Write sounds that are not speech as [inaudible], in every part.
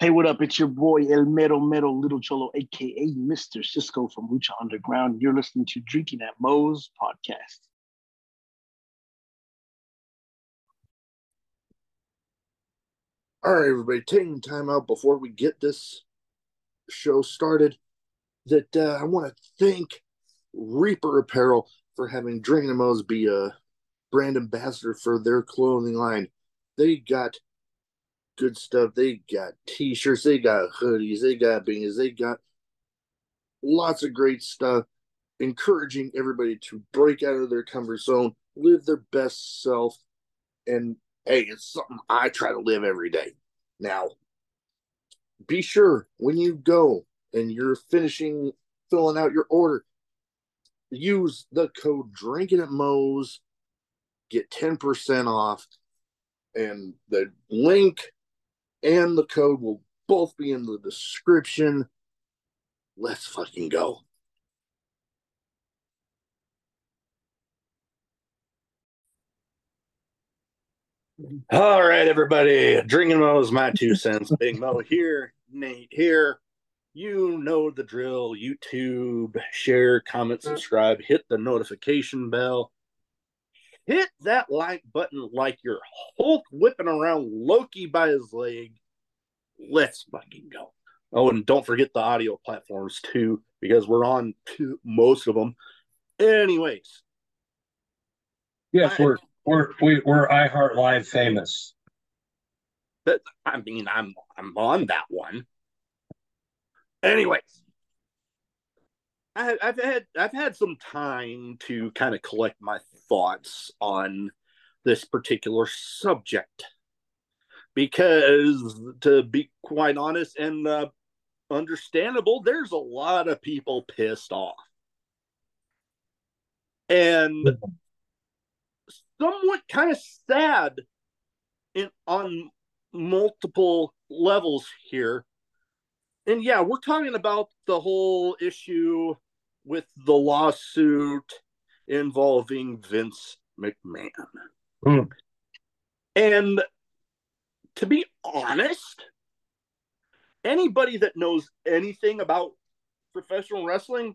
Hey, what up? It's your boy El Mero Mero Little Cholo, aka Mr. Cisco from Lucha Underground. You're listening to Drinking at Mo's podcast. All right, everybody, taking time out before we get this show started. That uh, I want to thank Reaper Apparel for having Drinking at Mo's be a brand ambassador for their clothing line. They got good stuff. They got t-shirts, they got hoodies, they got beanies, they got lots of great stuff. Encouraging everybody to break out of their comfort zone, live their best self, and hey, it's something I try to live every day. Now, be sure when you go and you're finishing filling out your order, use the code Drinking at Mo's, get 10% off, and the link and the code will both be in the description. Let's fucking go. All right, everybody. Drinking Mo is my two cents. Big Mo [laughs] here, Nate here. You know the drill. YouTube, share, comment, subscribe, hit the notification bell, hit that like button like you're Hulk whipping around Loki by his leg. Let's fucking go. Oh, and don't forget the audio platforms too, because we're on to most of them. Anyways, Yes, I- we're we're we, we're iHeart Live famous. I mean, I'm I'm on that one. Anyways, I, I've had I've had some time to kind of collect my thoughts on this particular subject because, to be quite honest and uh, understandable, there's a lot of people pissed off, and somewhat kind of sad in on multiple levels here. And yeah, we're talking about the whole issue with the lawsuit involving Vince McMahon. Hmm. And to be honest, anybody that knows anything about professional wrestling,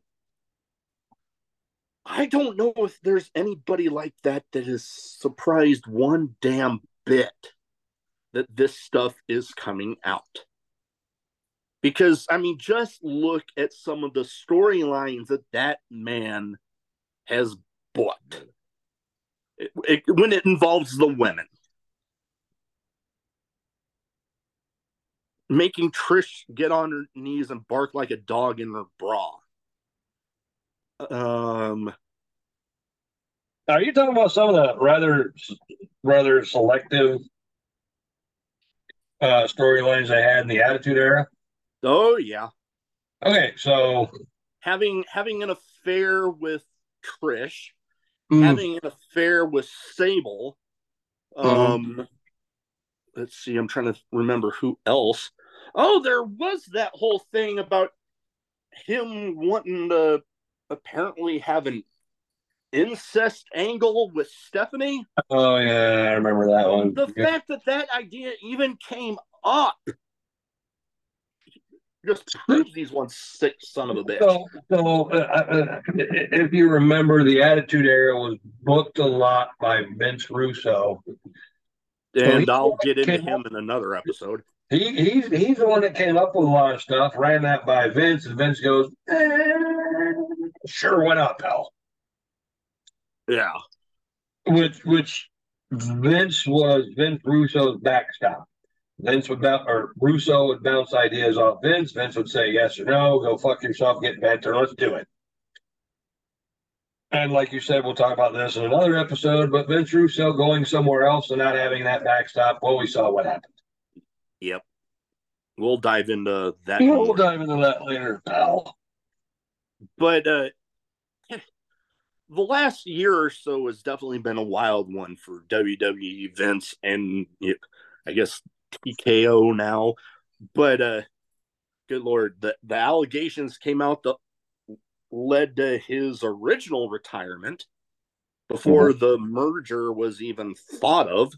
I don't know if there's anybody like that that is surprised one damn bit that this stuff is coming out. Because, I mean, just look at some of the storylines that that man has booked It- it- when it involves the women. Making Trish get on her knees and bark like a dog in her bra. Um, Are you talking about some of the rather rather selective uh, storylines they had in the Attitude Era? oh yeah, Okay, so having having an affair with Trish, mm, having an affair with Sable. Um, let's see, I'm trying to remember who else. Oh, there was that whole thing about him wanting to apparently have an incest angle with Stephanie. oh yeah, I remember that one. The Yeah. fact that that idea even came up just proves he's one sick son of a bitch. So, so uh, uh, if you remember, the Attitude Era was booked a lot by Vince Russo. and he- I'll get into came him in another episode. He he's he's the one that came up with a lot of stuff. Ran that by Vince, and Vince goes, eh, "Sure, went up, pal." Yeah. Which which Vince was Vince Russo's backstop. Vince would bounce, or Russo would bounce ideas off Vince. Vince would say yes or no. Go fuck yourself. Get better. Let's do it. And like you said, we'll talk about this in another episode. But Vince Russo going somewhere else and not having that backstop. Well, we saw what happened. Yep. We'll dive into that. We'll dive into that later, pal. But uh, the last year or so has definitely been a wild one for WWE Vince and I guess TKO now. But uh, good lord, the, the allegations came out that led to his original retirement before the merger was even thought of.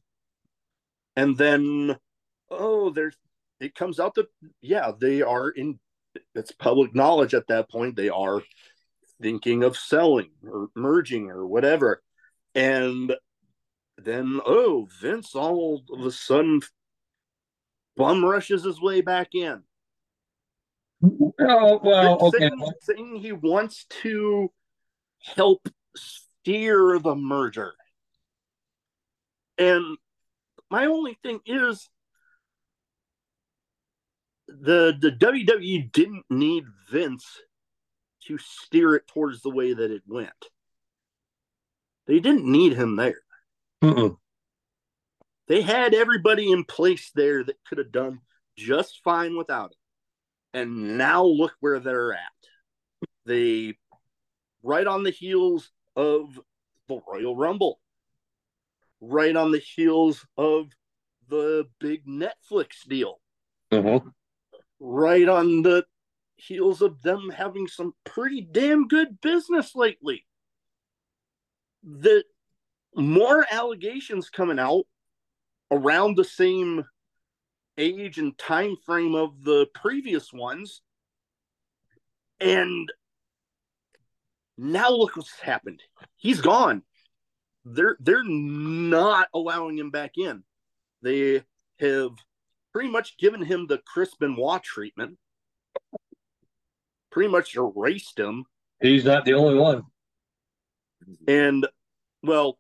And then, oh, there's it comes out that yeah, they are in it's public knowledge at that point they are thinking of selling or merging or whatever. And then oh, Vince all of a sudden bum rushes his way back in. Oh well, okay. saying, saying he wants to help steer the merger. And my only thing is the the WWE didn't need Vince to steer it towards the way that it went. They didn't need him there. Mm-mm. They had everybody in place there that could have done just fine without it. And now look where they're at. They right on the heels of the Royal Rumble, right on the heels of the big Netflix deal, Mm-hmm. right on the heels of them having some pretty damn good business lately. The more allegations coming out around the same age and time frame of the previous ones. And now look what's happened. He's gone. They're they're not allowing him back in. They have pretty much given him the chris benoit treatment. Pretty much erased him. He's not the only one. and well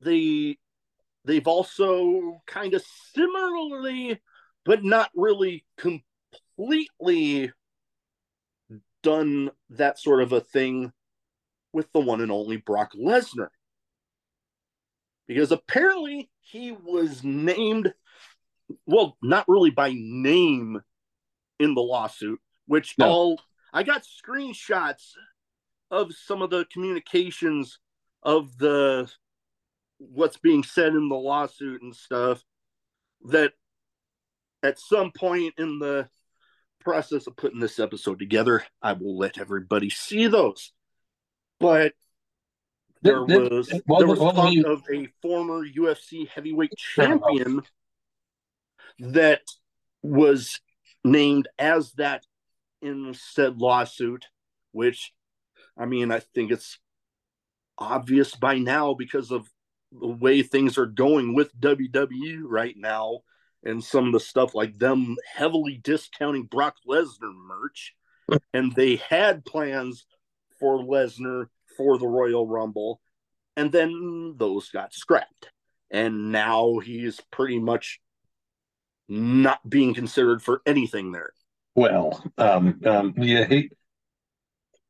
they they've also kind of similarly but not really completely done that sort of a thing with the one and only Brock Lesnar because apparently he was named well not really by name in the lawsuit which No. all I got screenshots of some of the communications of the what's being said in the lawsuit and stuff that at some point in the process of putting this episode together i will let everybody see those. But there Th- th- was it there was talk wasn't of a former ufc heavyweight champion that was named as that in said lawsuit which i mean i think it's obvious by now because of the way things are going with WWE right now and some of the stuff like them heavily discounting Brock Lesnar merch. [laughs] and they had plans for Lesnar for the Royal Rumble. And then those got scrapped. And now he's pretty much not being considered for anything there. Well, um, um, yeah, he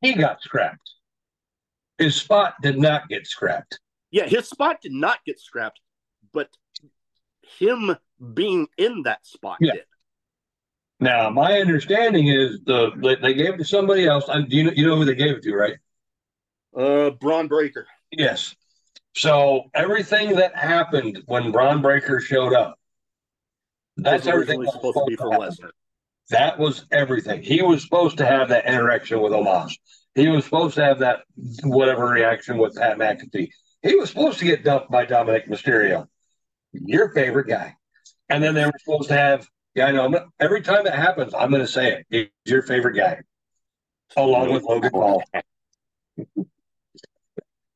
he got scrapped. His spot did not get scrapped. Yeah, his spot did not get scrapped, but him being in that spot Yeah. did. Now, my understanding is the they- gave it to somebody else. And do you know you know who they gave it to, right? Uh, Bron Breakker. Yes. So everything that happened when Bron Breakker showed up, that's everything that was supposed to be for. Lesnar. That was everything. He was supposed to have that interaction with Omos. He was supposed to have that whatever reaction with Pat McAfee. He was supposed to get dumped by Dominik Mysterio, your favorite guy. And then they were supposed to have, yeah, I know. I'm every time that happens, I'm going to say it. He's your favorite guy, along with Logan Paul. [laughs]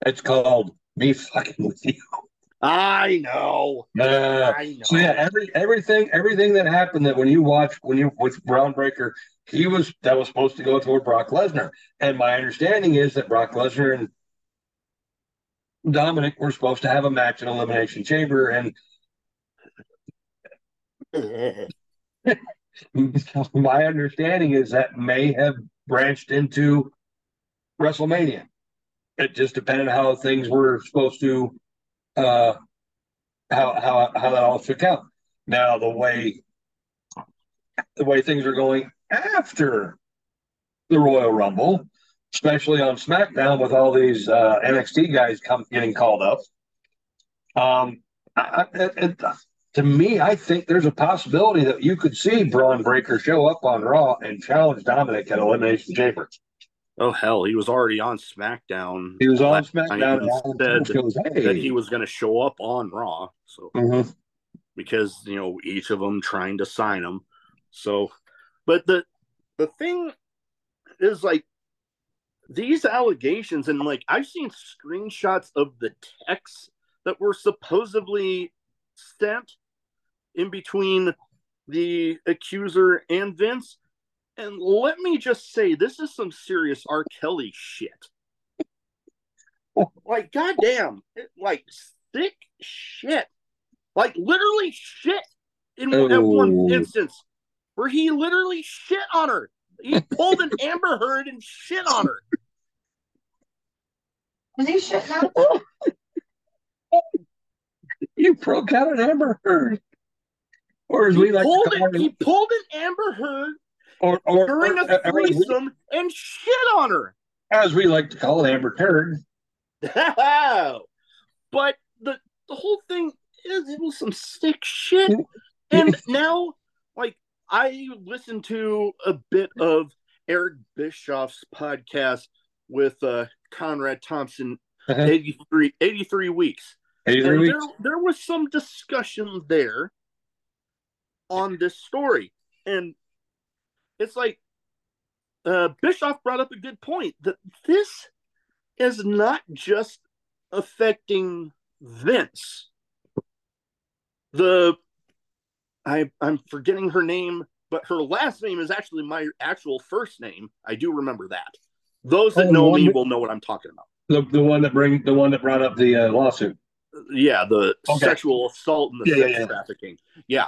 It's called me fucking with you. I know. Uh, I know. so yeah, every everything everything that happened that when you watch when you with Bron Breakker, he was that was supposed to go toward Brock Lesnar. And my understanding is that Brock Lesnar and Dominik were supposed to have a match in Elimination Chamber, and [laughs] my understanding is that may have branched into WrestleMania. It just depended how things were supposed to, uh, how how how that all shook out. Now the way the way things are going after the Royal Rumble, especially on SmackDown with all these uh, NXT guys come getting called up. Um, I, it, it, to me, I think there's a possibility that you could see Bron Breakker show up on Raw and challenge Dominik at Elimination Chamber. oh hell, he was already on SmackDown. He was on SmackDown and said goes, hey. that he was going to show up on Raw. So Mhm. because you know each of them trying to sign him. So, but the the thing is like these allegations and like I've seen screenshots of the texts that were supposedly sent in between the accuser and Vince. And let me just say, this is some serious R. Kelly shit. [laughs] like, goddamn, it, like thick shit, like literally shit. In at one Oh. instance, where he literally shit on her. He pulled an [laughs] Amber Heard and shit on her. Was he shitting out? You broke out an Amber Heard. Or as He we like pulled, to call it, he pulled an Amber Heard or, or, during or- a threesome and shit on her. as we like to call it, Amber Turd. [laughs] but the the whole thing is it was some sick shit. And now, like, I listened to a bit of Eric Bischoff's podcast with uh, Conrad Thompson, Uh-huh. 83, 83 weeks. 83 And weeks. there, there was some discussion there on this story. And it's like uh, Bischoff brought up a good point that this is not just affecting Vince. The I I'm forgetting her name, but her last name is actually my actual first name. I do remember that. Those that Oh, know me will know what I'm talking about. The, the one that bring the one that brought up the uh, lawsuit. yeah the Okay. sexual assault and the Yeah, yeah, sex yeah. trafficking yeah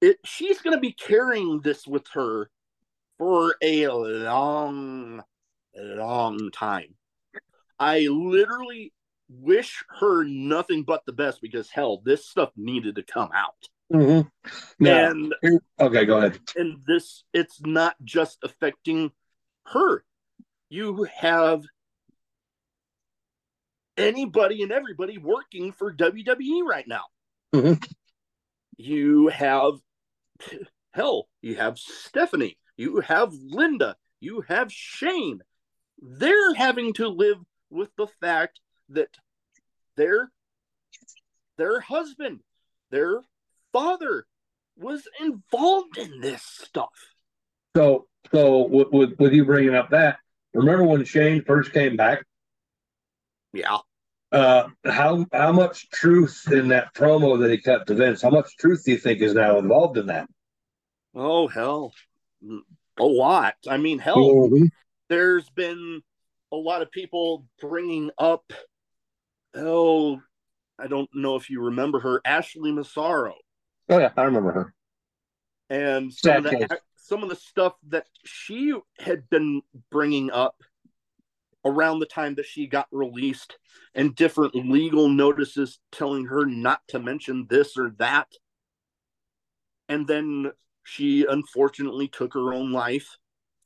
it she's going to be carrying this with her for a long long time i literally wish her nothing but the best because hell this stuff needed to come out Mm-hmm. And okay, go ahead. and this it's not just affecting her you have anybody and everybody working for WWE right now. Mhm. you have hell you have Stephanie you have Linda you have Shane. They're having to live with the fact that their their husband their father was involved in this stuff So, so with, with with you bringing up that, remember when Shane first came back? yeah Uh, how how much truth in that promo that he cut to Vince? How much truth do you think is now involved in that? Oh hell, a lot. I mean, hell, Mhm. there's been a lot of people bringing up. Oh, I don't know if you remember her, Ashley Massaro, Oh yeah, I remember her. and some of the. Some of the stuff that she had been bringing up around the time that she got released, and different legal notices telling her not to mention this or that, and then she unfortunately took her own life.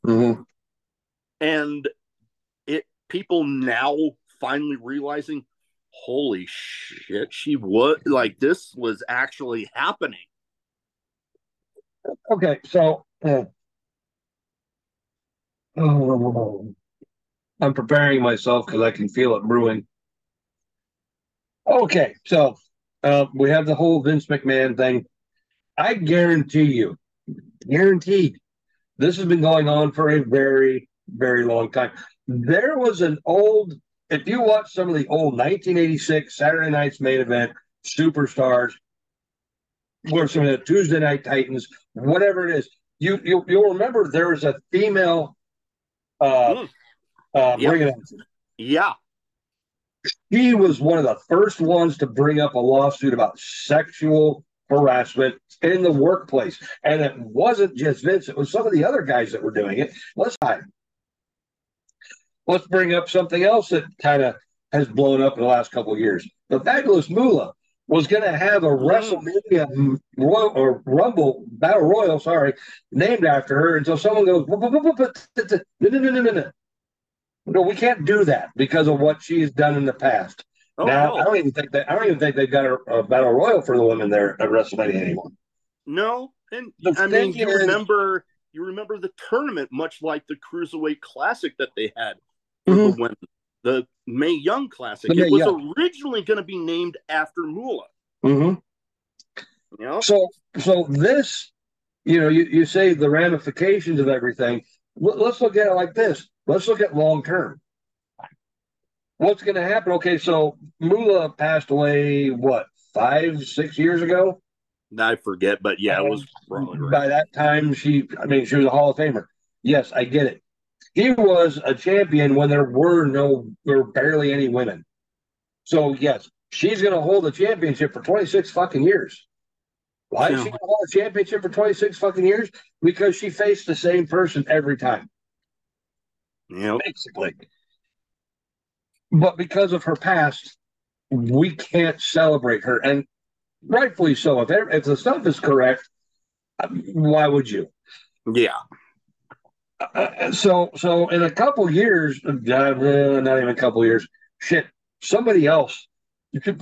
Mm-hmm. and it people now finally realizing holy shit she was like this was actually happening Okay, so uh, oh, I'm preparing myself because I can feel it brewing. Okay, so uh, we have the whole Vince McMahon thing. I guarantee you, guaranteed, this has been going on for a very, very long time. There was an old, if you watch some of the old 1986 Saturday Night's main event superstars, or some of the Tuesday Night Titans, whatever it is, you, you you'll remember there was a female uh, Mm. uh, Yep. yeah She was one of the first ones to bring up a lawsuit about sexual harassment in the workplace, and it wasn't just Vince; it was some of the other guys that were doing it. Let's hide. let's bring up something else that kind of has blown up in the last couple of years. The Fabulous Moolah was going to have a WrestleMania mm, Royal or Rumble Battle Royal, sorry, named after her until someone goes, "Whoop, whoop, whoop, whoop, no, no, no, no, no, no. No, we can't do that because of what she's done in the past. oh now, I don't even think that I don't even think they've got a, a battle royal for the women there at WrestleMania anymore. no and The i mean you is- remember you remember the tournament much like the cruiserweight classic that they had Mhm. the women the Mae Young Classic. It was Young. originally going to be named after Moolah. Mm-hmm. Yep. So, so this, you know, you, you say the ramifications of everything. Let- Let's look at it like this. Let's look at long term. What's going to happen? Okay, so Moolah passed away, what, five, six years ago? I forget, but yeah, it was probably right. By that time, she, I mean, she was a Hall of Famer. Yes, I get it. He was a champion when there were no, there were barely any women. So, yes, she's going to hold the championship for 26 fucking years. Why is Yeah. she hold a championship for 26 fucking years? Because she faced the same person every time, Yep. basically. But because of her past, we can't celebrate her. And rightfully so. If, if the stuff is correct, why would you? Yeah. Uh, so so in a couple years, uh, not even a couple years, shit, somebody else,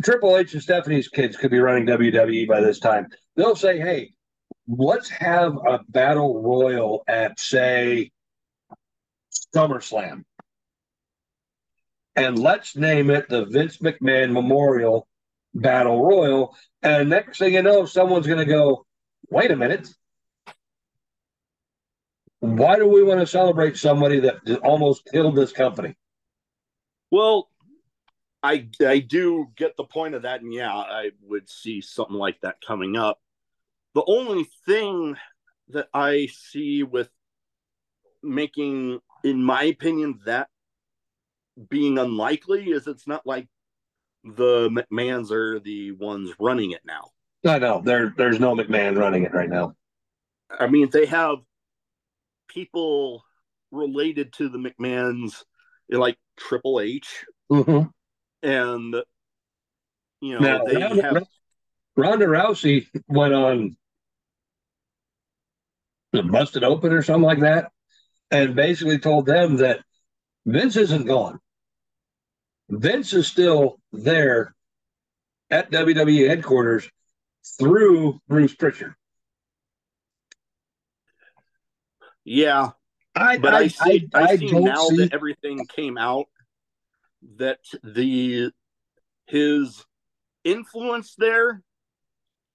Triple H and Stephanie's kids could be running WWE by this time. They'll say, "Hey, let's have a battle royal at say SummerSlam, and let's name it the Vince McMahon Memorial Battle Royal." And next thing you know, someone's going to go, "Wait a minute." Why do we want to celebrate somebody that almost killed this company? Well, I I do get the point of that, and yeah, I would see something like that coming up. The only thing that I see with making, in my opinion, that being unlikely is it's not like the McMahons are the ones running it now. I know there there's no McMahon running it right now. I mean, they have people related to the McMahons, like Triple H, Mm-hmm. and you know Now, they Ronda, have Ronda Rousey went on the busted open or something like that, and basically told them that Vince isn't gone. Vince is still there at WWE headquarters through Bruce Pritchard. Yeah I, but I, see, I, I see now see- that everything came out that the his influence there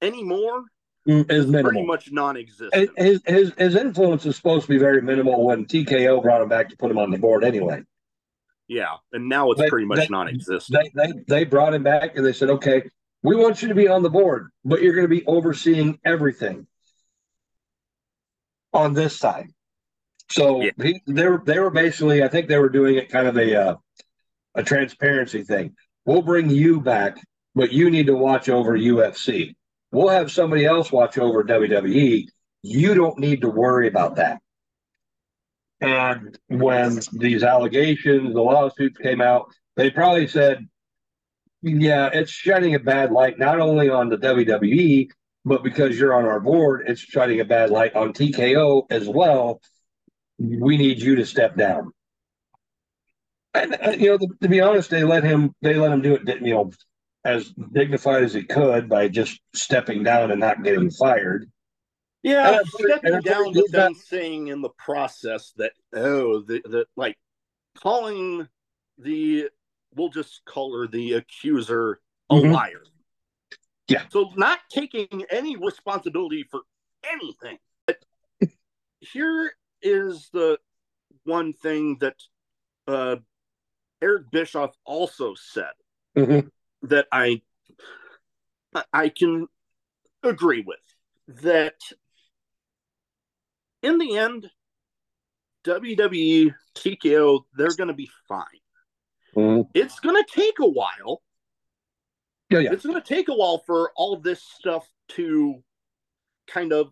anymore mm, is is pretty much non-existent. His, his his influence is supposed to be very minimal when TKO brought him back to put him on the board anyway. yeah, and now it's They- pretty much they- non-existent. They, they they brought him back and they said, okay, we want you to be on the board, but you're going to be overseeing everything on this side. So Yeah. he, they were they were basically, I think they were doing it kind of a uh, a transparency thing. We'll bring you back, but you need to watch over UFC. We'll have somebody else watch over WWE. You don't need to worry about that. And when these allegations, the lawsuits came out, they probably said, yeah, it's shining a bad light not only on the WWE, but because you're on our board, it's shining a bad light on TKO as well. We need you to step down. And uh, you know, to, to be honest, they let him. They let him do it. You know, as dignified as he could by just stepping down and not getting fired. Yeah, And stepping down, but then saying in the process that oh, the the like calling the we'll just call her the accuser a Mhm. liar. Yeah. So not taking any responsibility for anything. But here is the one thing that uh, Eric Bischoff also said Mhm. that I I can agree with that in the end WWE TKO they're going to be fine. Mhm. It's going to take a while. Yeah, yeah. It's going to take a while for all this stuff to kind of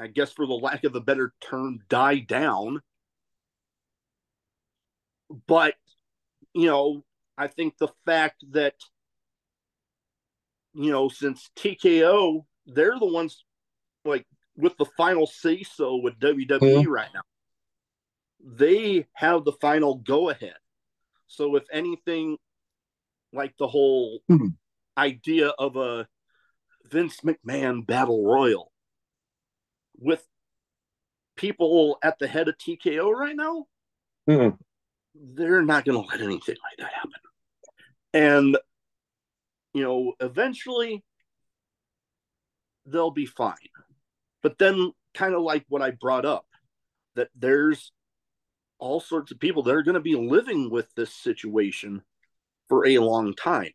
I guess for the lack of a better term die down. But you know, I think the fact that you know, since TKO, they're the ones like with the final say so with WWE right now. They have the final go ahead. So if anything like the whole Mhm. idea of a Vince McMahon battle royal with people at the head of TKO right now, Mhm. they're not going to let anything like that happen. And, you know, eventually, they'll be fine. But then, kind of like what I brought up, that there's all sorts of people that are going to be living with this situation for a long time.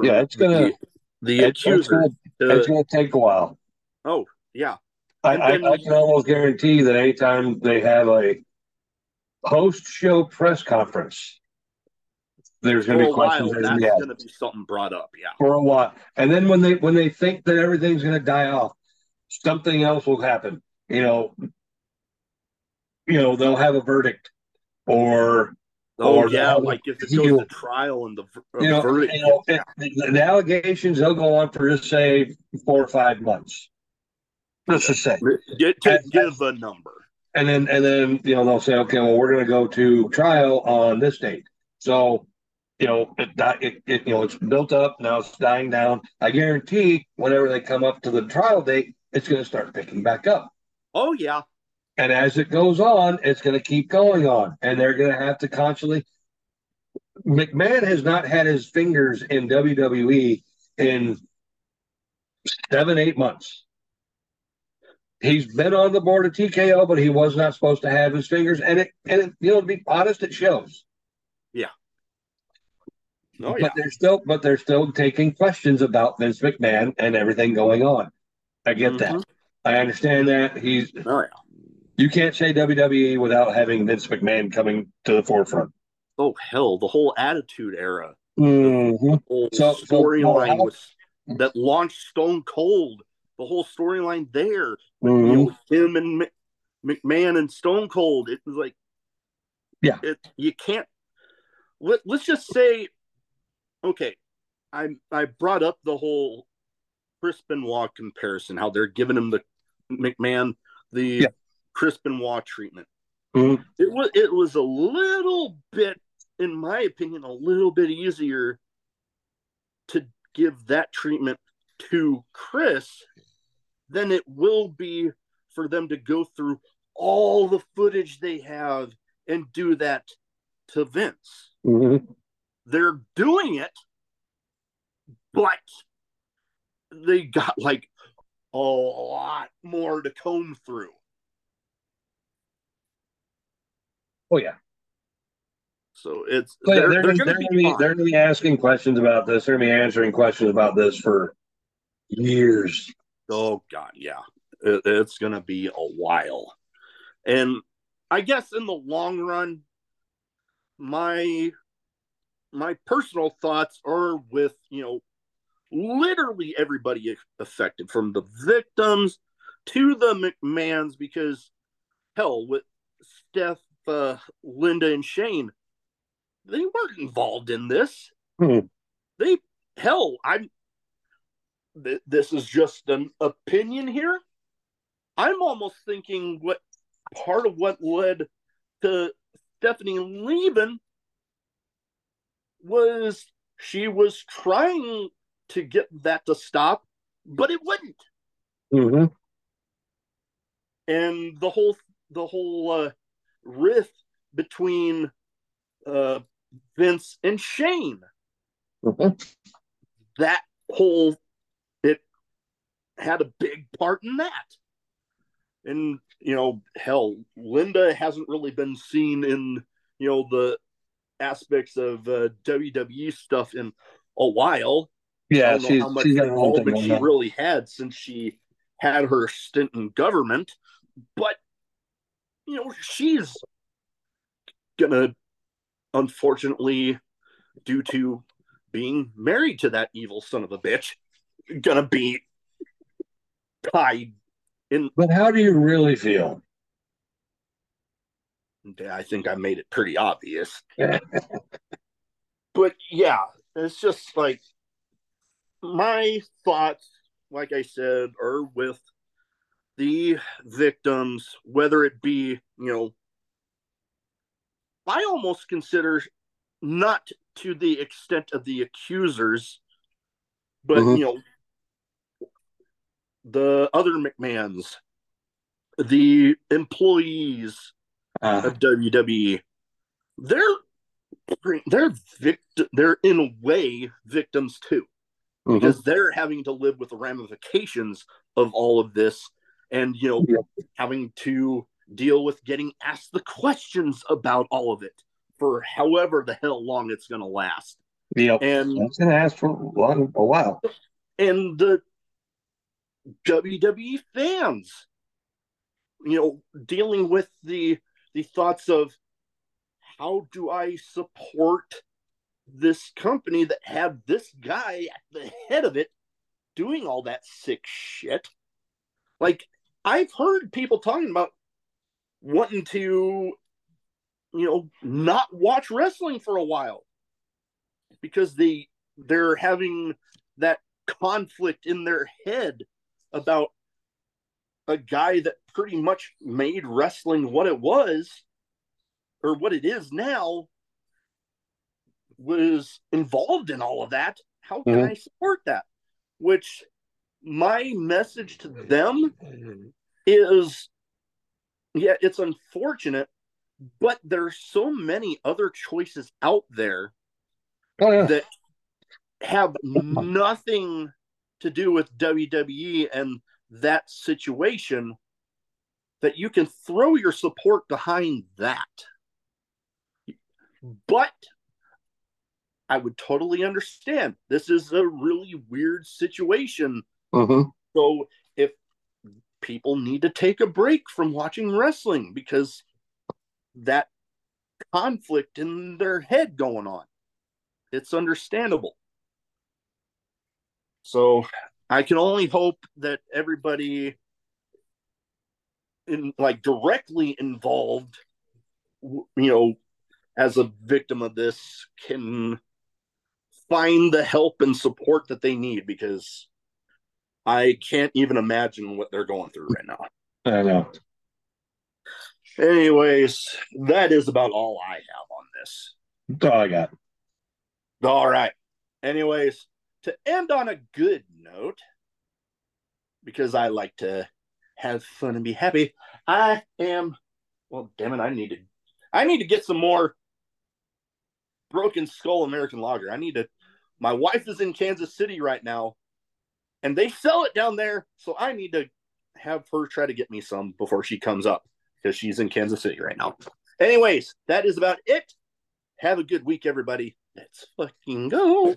Yeah, it's gonna- the, the it's accuser. it's gonna take a while. oh yeah, I, I, I can almost guarantee that anytime they have a post-show press conference, there's going to be questions while that's going to be something brought up. Yeah, for a while, and then when they when they think that everything's going to die off, something else will happen. You know, you know they'll have a verdict, or oh Or yeah, like if it goes to trial and the you know, verdict. you know it, the, the allegations they'll go on for just say four or five months. Let's just say. Get to And- give a number. and then and then you know they'll say okay well we're going to go to trial on this date. So you know it, it, it you know it's built up. Now it's dying down. I guarantee whenever they come up to the trial date it's going to start picking back up. Oh yeah, and as it goes on it's going to keep going on. And they're going to have to constantly mcmahon has not had his fingers in wwe in seven eight months He's been on the board of TKO, but he was not supposed to have his fingers. And it, and it, you know, to be honest, it shows. oh yeah. But they're still, but they're still taking questions about Vince McMahon and everything going on. I get that. Mhm. I understand that. He's Oh yeah. you can't say WWE without having Vince McMahon coming to the forefront. Oh hell, the whole Attitude Era, Mm-hmm. whole So- storyline so was that launched Stone Cold. The whole storyline there, with Mm-hmm. know, him and Mc- McMahon and Stone Cold. It was like, Yeah. it, you can't. Let, let's just say, okay, I I brought up the whole Chris Benoit comparison, how they're giving him the McMahon the Yeah. Chris Benoit treatment. Mhm. It was it was a little bit, in my opinion, a little bit easier to give that treatment to Chris than it will be for them to go through all the footage they have and do that to Vince. Mm-hmm. They're doing it, but they got like a lot more to comb through. Oh yeah. So it's So, they're, they're, they're they're, going gonna be be they're gonna be asking questions about this. They're gonna be answering questions about this for years. Oh God, yeah, it, it's gonna be a while, and I guess in the long run, my my personal thoughts are with you know literally everybody affected, from the victims to the McMahons, because hell, with Steph, uh, Linda, and Shane, they weren't involved in this. Hmm. They hell, I'm th- this is just an opinion here. I'm almost thinking what part of what led to Stephanie leaving was she was trying to get that to stop, but it wouldn't. Mm-hmm. And the whole the whole uh, rift between uh, Vince and Shane Mm-hmm. that whole had a big part in that. And you know hell linda hasn't really been seen in you know the aspects of uh, wwe stuff in a while. I Yeah, don't know she's how much she's got her own thing involvement she really had since she had her stint in government but you know she's gonna unfortunately due to being married to that evil son of a bitch gonna be tied in But how do you really feel? i think i made it pretty obvious [laughs] but yeah it's just like my thoughts like i said are with the victims whether it be you know i almost consider not to the extent of the accusers but Mhm. you know the other mcmahons the employees Uh, of WWE, they're they're vict- they're in a way victims too. mm-hmm. because they're having to live with the ramifications of all of this and you know yep. having to deal with getting asked the questions about all of it for however the hell long it's going to last. Yeah, and it's going to last for a, long, a while. And the WWE fans, you know, dealing with the the thoughts of how do I support this company that had this guy at the head of it doing all that sick shit? Like I've heard people talking about wanting to, you know, not watch wrestling for a while because they they're having that conflict in their head about a guy that pretty much made wrestling what it was or what it is now was involved in all of that how can mm-hmm. i support that which my message to them is yeah, it's unfortunate, but there's so many other choices out there oh, yeah. that have [laughs] nothing to do with WWE and that situation that you can throw your support behind that. But I would totally understand. This is a really weird situation. Mm-hmm. So if people need to take a break from watching wrestling because that conflict in their head going on. It's understandable. So I can only hope that everybody in like directly involved you know as a victim of this can find the help and support that they need because I can't even imagine what they're going through right now. I know. Anyways, that is about all I have on this. That's all I got. All right. Anyways, to end on a good note, because I like to have fun and be happy, I am well damn it, I need to I need to get some more broken skull American lager. I need to my wife is in Kansas City right now and they sell it down there. So I need to have her try to get me some before she comes up because she's in Kansas City right now. Anyways, that is about it. Have a good week, everybody. Let's fucking go.